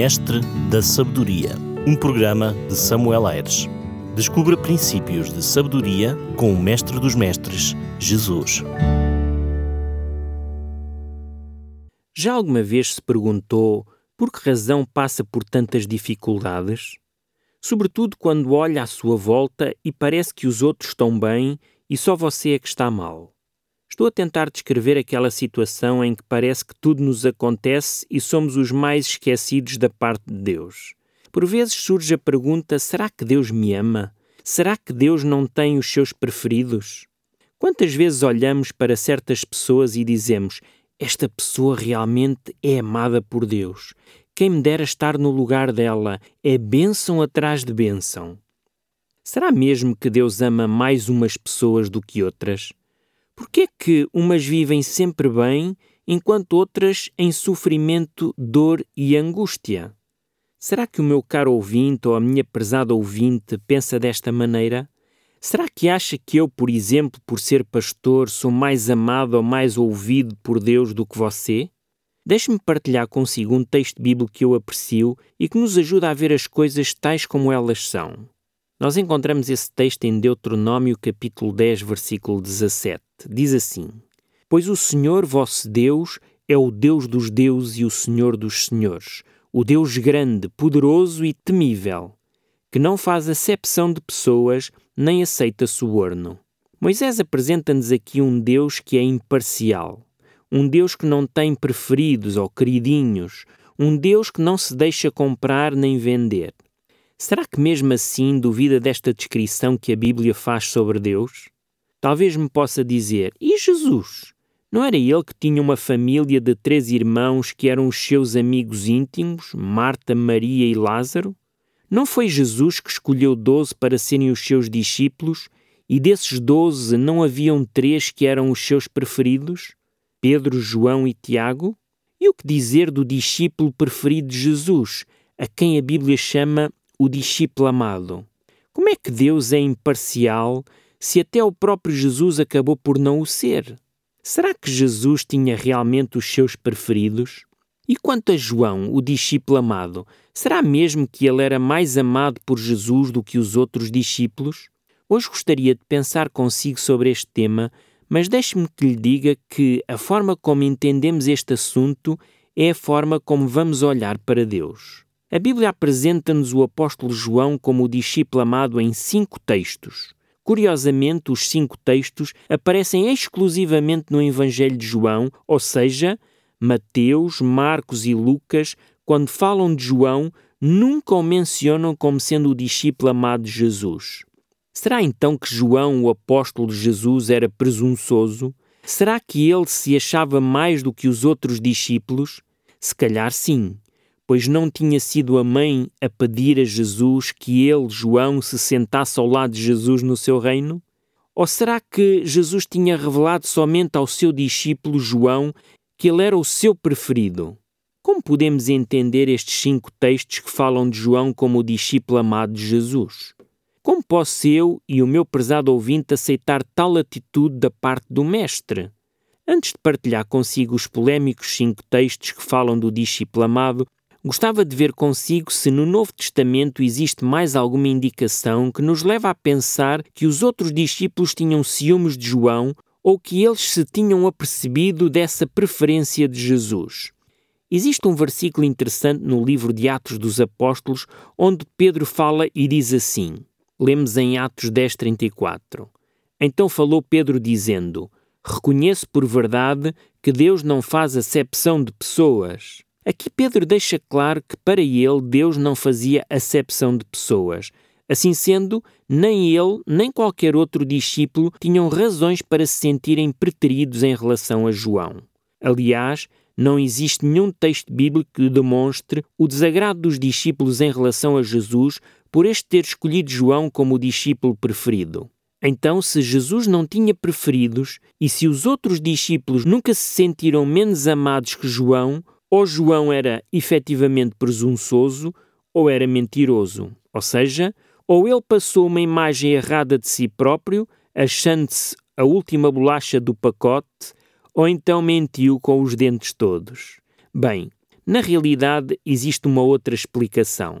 Mestre da Sabedoria, um programa de Samuel Aires. Descubra princípios de sabedoria com o Mestre dos Mestres, Jesus. Já alguma vez se perguntou por que razão passa por tantas dificuldades? Sobretudo quando olha à sua volta e parece que os outros estão bem e só você é que está mal. Estou a tentar descrever aquela situação em que parece que tudo nos acontece e somos os mais esquecidos da parte de Deus. Por vezes surge a pergunta: será que Deus me ama? Será que Deus não tem os seus preferidos? Quantas vezes olhamos para certas pessoas e dizemos: esta pessoa realmente é amada por Deus. Quem me dera estar no lugar dela é bênção atrás de bênção. Será mesmo que Deus ama mais umas pessoas do que outras? Por que é que umas vivem sempre bem, enquanto outras em sofrimento, dor e angústia? Será que o meu caro ouvinte ou a minha prezada ouvinte pensa desta maneira? Será que acha que eu, por exemplo, por ser pastor, sou mais amado ou mais ouvido por Deus do que você? Deixe-me partilhar consigo um texto bíblico que eu aprecio e que nos ajuda a ver as coisas tais como elas são. Nós encontramos esse texto em Deuteronômio capítulo 10, versículo 17. Diz assim: Pois o Senhor vosso Deus é o Deus dos deuses e o Senhor dos senhores, o Deus grande, poderoso e temível, que não faz acepção de pessoas nem aceita suborno. Moisés apresenta-nos aqui um Deus que é imparcial, um Deus que não tem preferidos ou queridinhos, um Deus que não se deixa comprar nem vender. Será que mesmo assim duvida desta descrição que a Bíblia faz sobre Deus? Talvez me possa dizer: e Jesus? Não era ele que tinha uma família de três irmãos que eram os seus amigos íntimos, Marta, Maria e Lázaro? Não foi Jesus que escolheu doze para serem os seus discípulos e desses doze não haviam três que eram os seus preferidos? Pedro, João e Tiago? E o que dizer do discípulo preferido de Jesus, a quem a Bíblia chama o discípulo amado. Como é que Deus é imparcial se até o próprio Jesus acabou por não o ser? Será que Jesus tinha realmente os seus preferidos? E quanto a João, o discípulo amado, será mesmo que ele era mais amado por Jesus do que os outros discípulos? Hoje gostaria de pensar consigo sobre este tema, mas deixe-me que lhe diga que a forma como entendemos este assunto é a forma como vamos olhar para Deus. A Bíblia apresenta-nos o apóstolo João como o discípulo amado em cinco textos. Curiosamente, os cinco textos aparecem exclusivamente no Evangelho de João, ou seja, Mateus, Marcos e Lucas, quando falam de João, nunca o mencionam como sendo o discípulo amado de Jesus. Será então que João, o apóstolo de Jesus, era presunçoso? Será que ele se achava mais do que os outros discípulos? Se calhar sim pois não tinha sido a mãe a pedir a Jesus que ele, João, se sentasse ao lado de Jesus no seu reino? Ou será que Jesus tinha revelado somente ao seu discípulo João que ele era o seu preferido? Como podemos entender estes cinco textos que falam de João como o discípulo amado de Jesus? Como posso eu e o meu prezado ouvinte aceitar tal atitude da parte do Mestre? Antes de partilhar consigo os polémicos cinco textos que falam do discípulo amado, Gostava de ver consigo se no Novo Testamento existe mais alguma indicação que nos leva a pensar que os outros discípulos tinham ciúmes de João ou que eles se tinham apercebido dessa preferência de Jesus. Existe um versículo interessante no livro de Atos dos Apóstolos onde Pedro fala e diz assim: Lemos em Atos 10:34. Então falou Pedro dizendo: Reconheço por verdade que Deus não faz acepção de pessoas. Aqui Pedro deixa claro que para ele Deus não fazia acepção de pessoas. Assim sendo, nem ele, nem qualquer outro discípulo tinham razões para se sentirem preteridos em relação a João. Aliás, não existe nenhum texto bíblico que demonstre o desagrado dos discípulos em relação a Jesus por este ter escolhido João como o discípulo preferido. Então, se Jesus não tinha preferidos e se os outros discípulos nunca se sentiram menos amados que João, ou João era efetivamente presunçoso ou era mentiroso, ou seja, ou ele passou uma imagem errada de si próprio, achando-se a última bolacha do pacote, ou então mentiu com os dentes todos. Bem, Na realidade, existe uma outra explicação.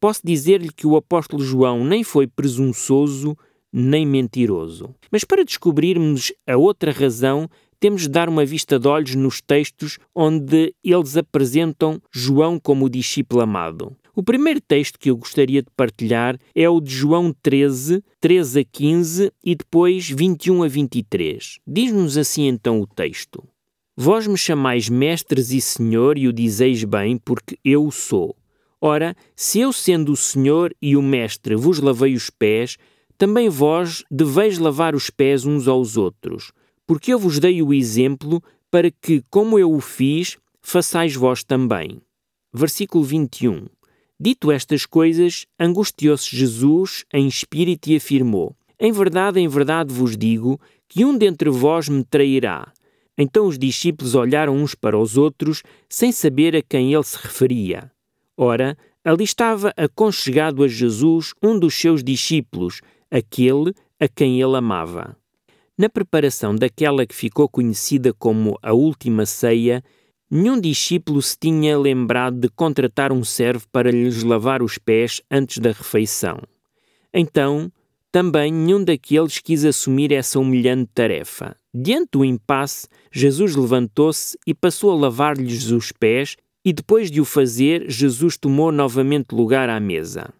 Posso dizer-lhe que o apóstolo João nem foi presunçoso nem mentiroso. Mas para descobrirmos a outra razão, temos de dar uma vista de olhos nos textos onde eles apresentam João como o discípulo amado. O primeiro texto que eu gostaria de partilhar é o de João 13, 13 a 15 e depois 21 a 23. Diz-nos assim então o texto: Vós me chamais mestres e senhor e o dizeis bem, porque eu o sou. Ora, se eu, sendo o senhor e o mestre, vos lavei os pés, também vós deveis lavar os pés uns aos outros, porque eu vos dei o exemplo para que, como eu o fiz, façais vós também. Versículo 21. Dito estas coisas, angustiou-se Jesus em espírito e afirmou: Em verdade, em verdade vos digo que um dentre vós me trairá. Então os discípulos olharam uns para os outros, sem saber a quem ele se referia. Ora, ali estava aconchegado a Jesus um dos seus discípulos, aquele a quem ele amava. Na preparação daquela que ficou conhecida como a Última Ceia, Nenhum discípulo se tinha lembrado de contratar um servo para lhes lavar os pés antes da refeição. Então, também nenhum daqueles quis assumir essa humilhante tarefa. Diante do impasse, Jesus levantou-se e passou a lavar-lhes os pés, e depois de o fazer, Jesus tomou novamente lugar à mesa.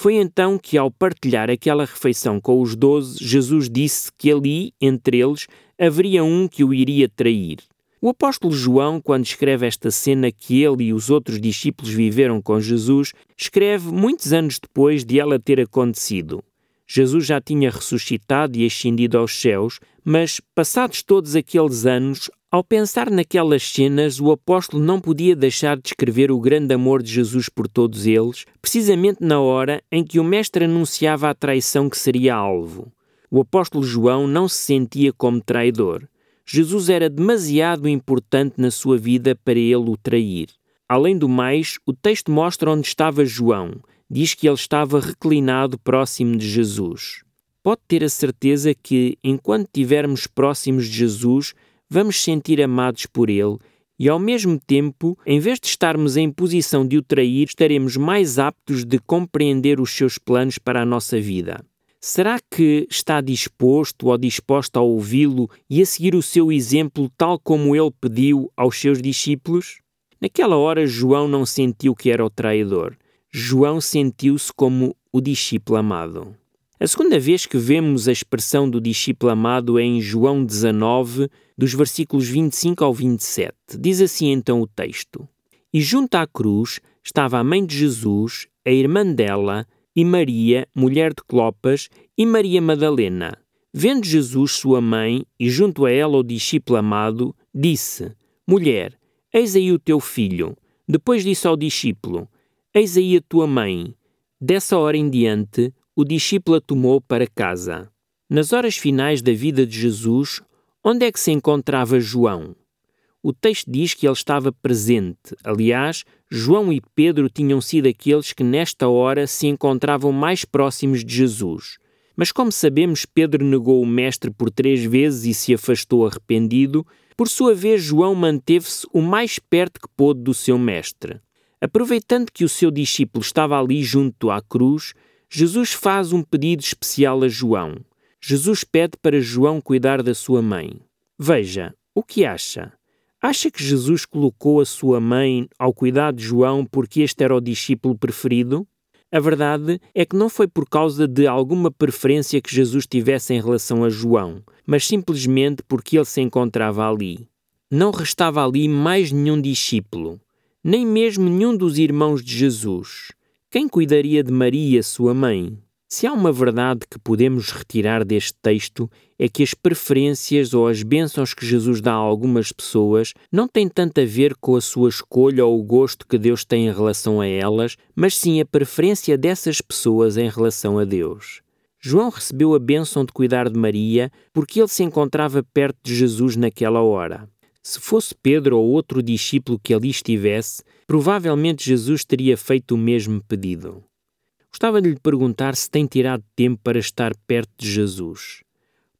Foi então que, ao partilhar aquela refeição com os doze, Jesus disse que ali, entre eles, haveria um que o iria trair. O apóstolo João, quando escreve esta cena que ele e os outros discípulos viveram com Jesus, escreve muitos anos depois de ela ter acontecido. Jesus já tinha ressuscitado e ascendido aos céus, mas, passados todos aqueles anos, ao pensar naquelas cenas, o apóstolo não podia deixar de escrever o grande amor de Jesus por todos eles, precisamente na hora em que o Mestre anunciava a traição que seria alvo. O apóstolo João não se sentia como traidor. Jesus era demasiado importante na sua vida para ele o trair. Além do mais, o texto mostra onde estava João. Diz que ele estava reclinado próximo de Jesus. Pode ter a certeza que, enquanto estivermos próximos de Jesus, vamos sentir amados por ele e, ao mesmo tempo, em vez de estarmos em posição de o trair, estaremos mais aptos de compreender os seus planos para a nossa vida. Será que está disposto ou disposta a ouvi-lo e a seguir o seu exemplo tal como ele pediu aos seus discípulos? Naquela hora, João não sentiu que era o traidor. João sentiu-se como o discípulo amado. A segunda vez que vemos a expressão do discípulo amado é em João 19, dos versículos 25 ao 27. Diz assim então o texto: E junto à cruz estava a mãe de Jesus, a irmã dela, e Maria, mulher de Clopas, e Maria Madalena. Vendo Jesus sua mãe e junto a ela o discípulo amado, disse: Mulher, eis aí o teu filho. Depois disse ao discípulo: Eis aí a tua mãe. Dessa hora em diante, o discípulo a tomou para casa. Nas horas finais da vida de Jesus, onde é que se encontrava João? O texto diz que ele estava presente. Aliás, João e Pedro tinham sido aqueles que nesta hora se encontravam mais próximos de Jesus. Mas como sabemos, Pedro negou o Mestre por três vezes e se afastou arrependido. Por sua vez, João manteve-se o mais perto que pôde do seu Mestre. Aproveitando que o seu discípulo estava ali junto à cruz, Jesus faz um pedido especial a João. Jesus pede para João cuidar da sua mãe. Veja, o que acha? Acha que Jesus colocou a sua mãe ao cuidado de João porque este era o discípulo preferido? A verdade é que não foi por causa de alguma preferência que Jesus tivesse em relação a João, mas simplesmente porque ele se encontrava ali. Não restava ali mais nenhum discípulo, nem mesmo nenhum dos irmãos de Jesus. Quem cuidaria de Maria, sua mãe? Se há uma verdade que podemos retirar deste texto, é que as preferências ou as bênçãos que Jesus dá a algumas pessoas não têm tanto a ver com a sua escolha ou o gosto que Deus tem em relação a elas, mas sim a preferência dessas pessoas em relação a Deus. João recebeu a bênção de cuidar de Maria porque ele se encontrava perto de Jesus naquela hora. Se fosse Pedro ou outro discípulo que ali estivesse, provavelmente Jesus teria feito o mesmo pedido. Gostava de lhe perguntar se tem tirado tempo para estar perto de Jesus.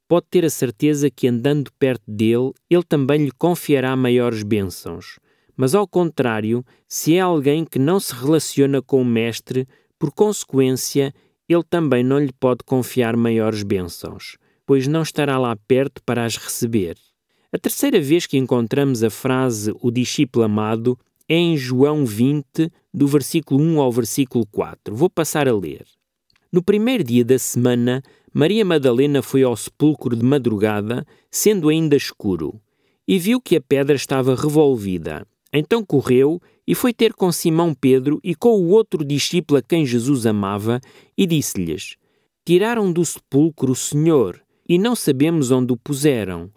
Pode ter a certeza que andando perto dele, ele também lhe confiará maiores bênçãos. mas ao contrário, se é alguém que não se relaciona com o Mestre, por consequência, ele também não lhe pode confiar maiores bênçãos, pois não estará lá perto para as receber. A terceira vez que encontramos a frase o discípulo amado é em João 20, do versículo 1 ao versículo 4. Vou passar a ler. No primeiro dia da semana, Maria Madalena foi ao sepulcro de madrugada, sendo ainda escuro, e viu que a pedra estava revolvida. Então correu e foi ter com Simão Pedro e com o outro discípulo a quem Jesus amava, e disse-lhes: Tiraram do sepulcro o Senhor, e não sabemos onde o puseram.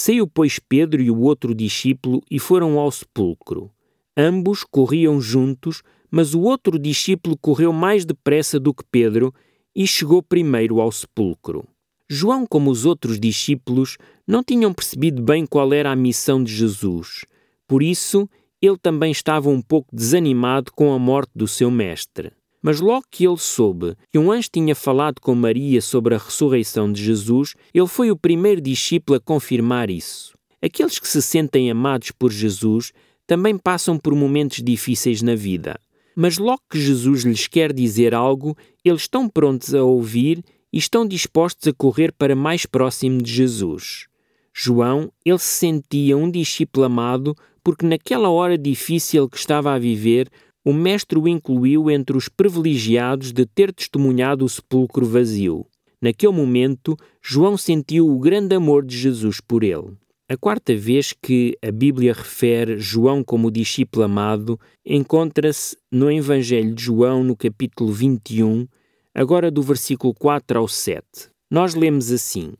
Saiu, pois, Pedro e o outro discípulo e foram ao sepulcro. Ambos corriam juntos, mas o outro discípulo correu mais depressa do que Pedro e chegou primeiro ao sepulcro. João, como os outros discípulos, não tinham percebido bem qual era a missão de Jesus. Por isso, ele também estava um pouco desanimado com a morte do seu mestre. Mas logo que ele soube que um anjo tinha falado com Maria sobre a ressurreição de Jesus, ele foi o primeiro discípulo a confirmar isso. Aqueles que se sentem amados por Jesus também passam por momentos difíceis na vida. Mas logo que Jesus lhes quer dizer algo, eles estão prontos a ouvir e estão dispostos a correr para mais próximo de Jesus. João, ele se sentia um discípulo amado porque naquela hora difícil que estava a viver, o Mestre o incluiu entre os privilegiados de ter testemunhado o sepulcro vazio. Naquele momento, João sentiu o grande amor de Jesus por ele. A quarta vez que a Bíblia refere João como discípulo amado encontra-se no Evangelho de João, no capítulo 21, agora do versículo 4 ao 7. Nós lemos assim: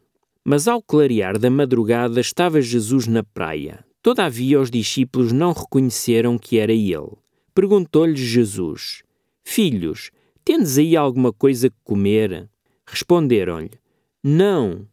Mas ao clarear da madrugada estava Jesus na praia. Todavia os discípulos não reconheceram que era ele. Perguntou-lhes Jesus: Filhos, tendes aí alguma coisa que comer? Responderam-lhe: Não.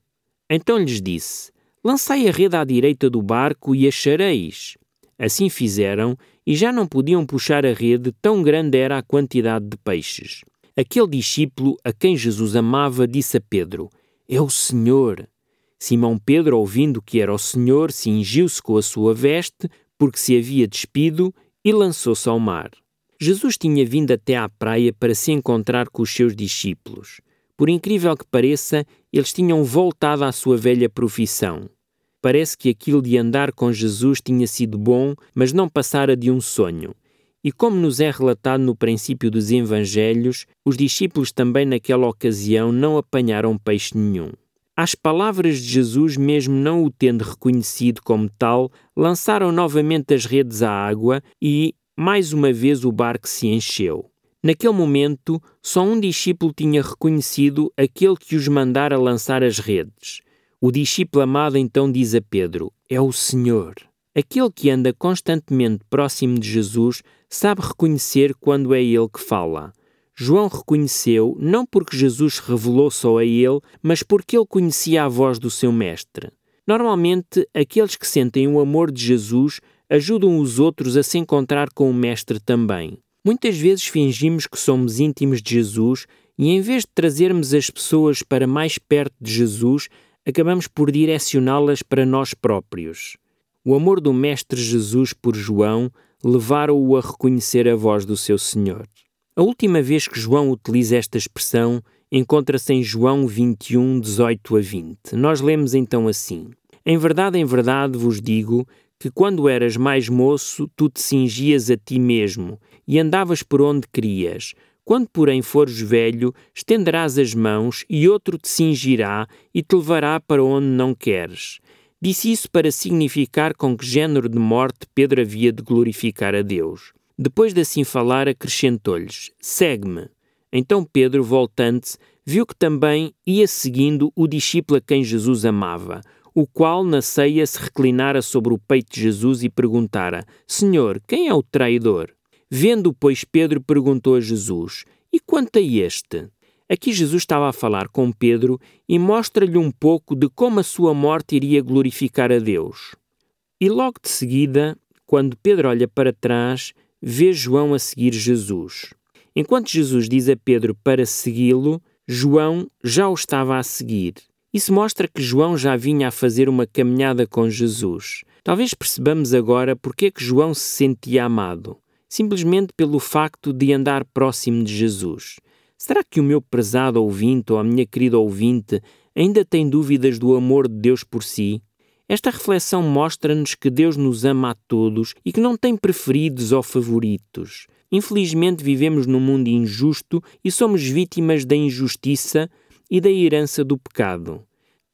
Então lhes disse: Lançai a rede à direita do barco e achareis. Assim fizeram e já não podiam puxar a rede, tão grande era a quantidade de peixes. Aquele discípulo a quem Jesus amava disse a Pedro: É o Senhor. Simão Pedro, ouvindo que era o Senhor, cingiu-se com a sua veste, porque se havia despido, e lançou-se ao mar. Jesus tinha vindo até à praia para se encontrar com os seus discípulos. Por incrível que pareça, eles tinham voltado à sua velha profissão. Parece que aquilo de andar com Jesus tinha sido bom, mas não passara de um sonho. E como nos é relatado no princípio dos Evangelhos, os discípulos também naquela ocasião não apanharam peixe nenhum. Às palavras de Jesus, mesmo não o tendo reconhecido como tal, lançaram novamente as redes à água e, mais uma vez, o barco se encheu. Naquele momento, só um discípulo tinha reconhecido aquele que os mandara lançar as redes. O discípulo amado então diz a Pedro: É o Senhor. Aquele que anda constantemente próximo de Jesus sabe reconhecer quando é ele que fala. João reconheceu não porque Jesus revelou só a ele, mas porque ele conhecia a voz do seu mestre. Normalmente, aqueles que sentem o amor de Jesus ajudam os outros a se encontrar com o mestre também. Muitas vezes fingimos que somos íntimos de Jesus e, em vez de trazermos as pessoas para mais perto de Jesus, acabamos por direcioná-las para nós próprios. O amor do Mestre Jesus por João levaram-o a reconhecer a voz do seu Senhor. A última vez que João utiliza esta expressão encontra-se em João 21, 18 a 20. Nós lemos então assim: Em verdade, em verdade vos digo que quando eras mais moço, tu te cingias a ti mesmo e andavas por onde querias. Quando, porém, fores velho, estenderás as mãos e outro te cingirá e te levará para onde não queres. Disse isso para significar com que género de morte Pedro havia de glorificar a Deus. Depois de assim falar, acrescentou-lhes: Segue-me. Então Pedro, voltando-se, viu que também ia seguindo o discípulo a quem Jesus amava, o qual na ceia se reclinara sobre o peito de Jesus e perguntara: Senhor, quem é o traidor? Vendo, pois, Pedro perguntou a Jesus: E quanto a este? Aqui Jesus estava a falar com Pedro e mostra-lhe um pouco de como a sua morte iria glorificar a Deus. E logo de seguida, quando Pedro olha para trás, vê João a seguir Jesus. Enquanto Jesus diz a Pedro para segui-lo, João já o estava a seguir. Isso mostra que João já vinha a fazer uma caminhada com Jesus. Talvez percebamos agora porque é que João se sentia amado, simplesmente pelo facto de andar próximo de Jesus. Será que o meu prezado ouvinte ou a minha querida ouvinte ainda tem dúvidas do amor de Deus por si? Esta reflexão mostra-nos que Deus nos ama a todos e que não tem preferidos ou favoritos. Infelizmente, vivemos num mundo injusto e somos vítimas da injustiça e da herança do pecado.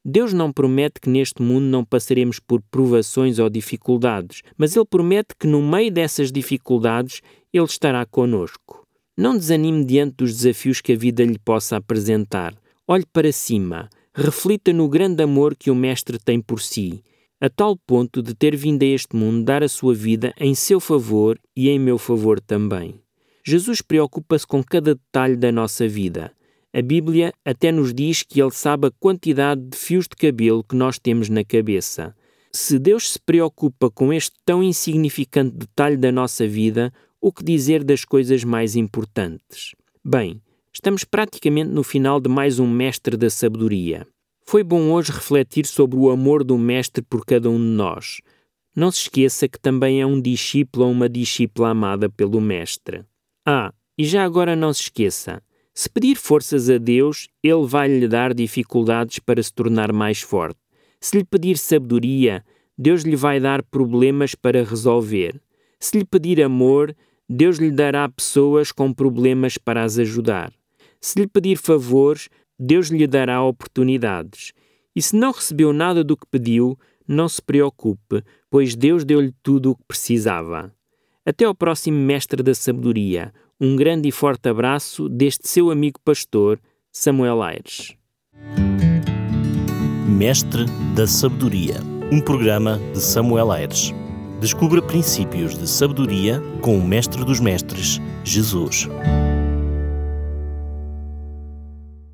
Deus não promete que neste mundo não passaremos por provações ou dificuldades, mas Ele promete que no meio dessas dificuldades Ele estará conosco. Não desanime diante dos desafios que a vida lhe possa apresentar. Olhe para cima reflita no grande amor que o Mestre tem por si, a tal ponto de ter vindo a este mundo dar a sua vida em seu favor e em meu favor também. Jesus preocupa-se com cada detalhe da nossa vida. A Bíblia até nos diz que Ele sabe a quantidade de fios de cabelo que nós temos na cabeça. Se Deus se preocupa com este tão insignificante detalhe da nossa vida, o que dizer das coisas mais importantes? Bem, Estamos praticamente no final de mais um Mestre da Sabedoria. Foi bom hoje refletir sobre o amor do Mestre por cada um de nós. Não se esqueça que também é um discípulo ou uma discípula amada pelo Mestre. Ah, e já agora não se esqueça: se pedir forças a Deus, Ele vai lhe dar dificuldades para se tornar mais forte. Se lhe pedir sabedoria, Deus lhe vai dar problemas para resolver. Se lhe pedir amor, Deus lhe dará pessoas com problemas para as ajudar. Se lhe pedir favores, Deus lhe dará oportunidades. E se não recebeu nada do que pediu, não se preocupe, pois Deus deu-lhe tudo o que precisava. Até ao próximo Mestre da Sabedoria. Um grande e forte abraço deste seu amigo pastor, Samuel Aires. Mestre da Sabedoria, um programa de Samuel Aires. Descubra princípios de sabedoria com o Mestre dos Mestres, Jesus.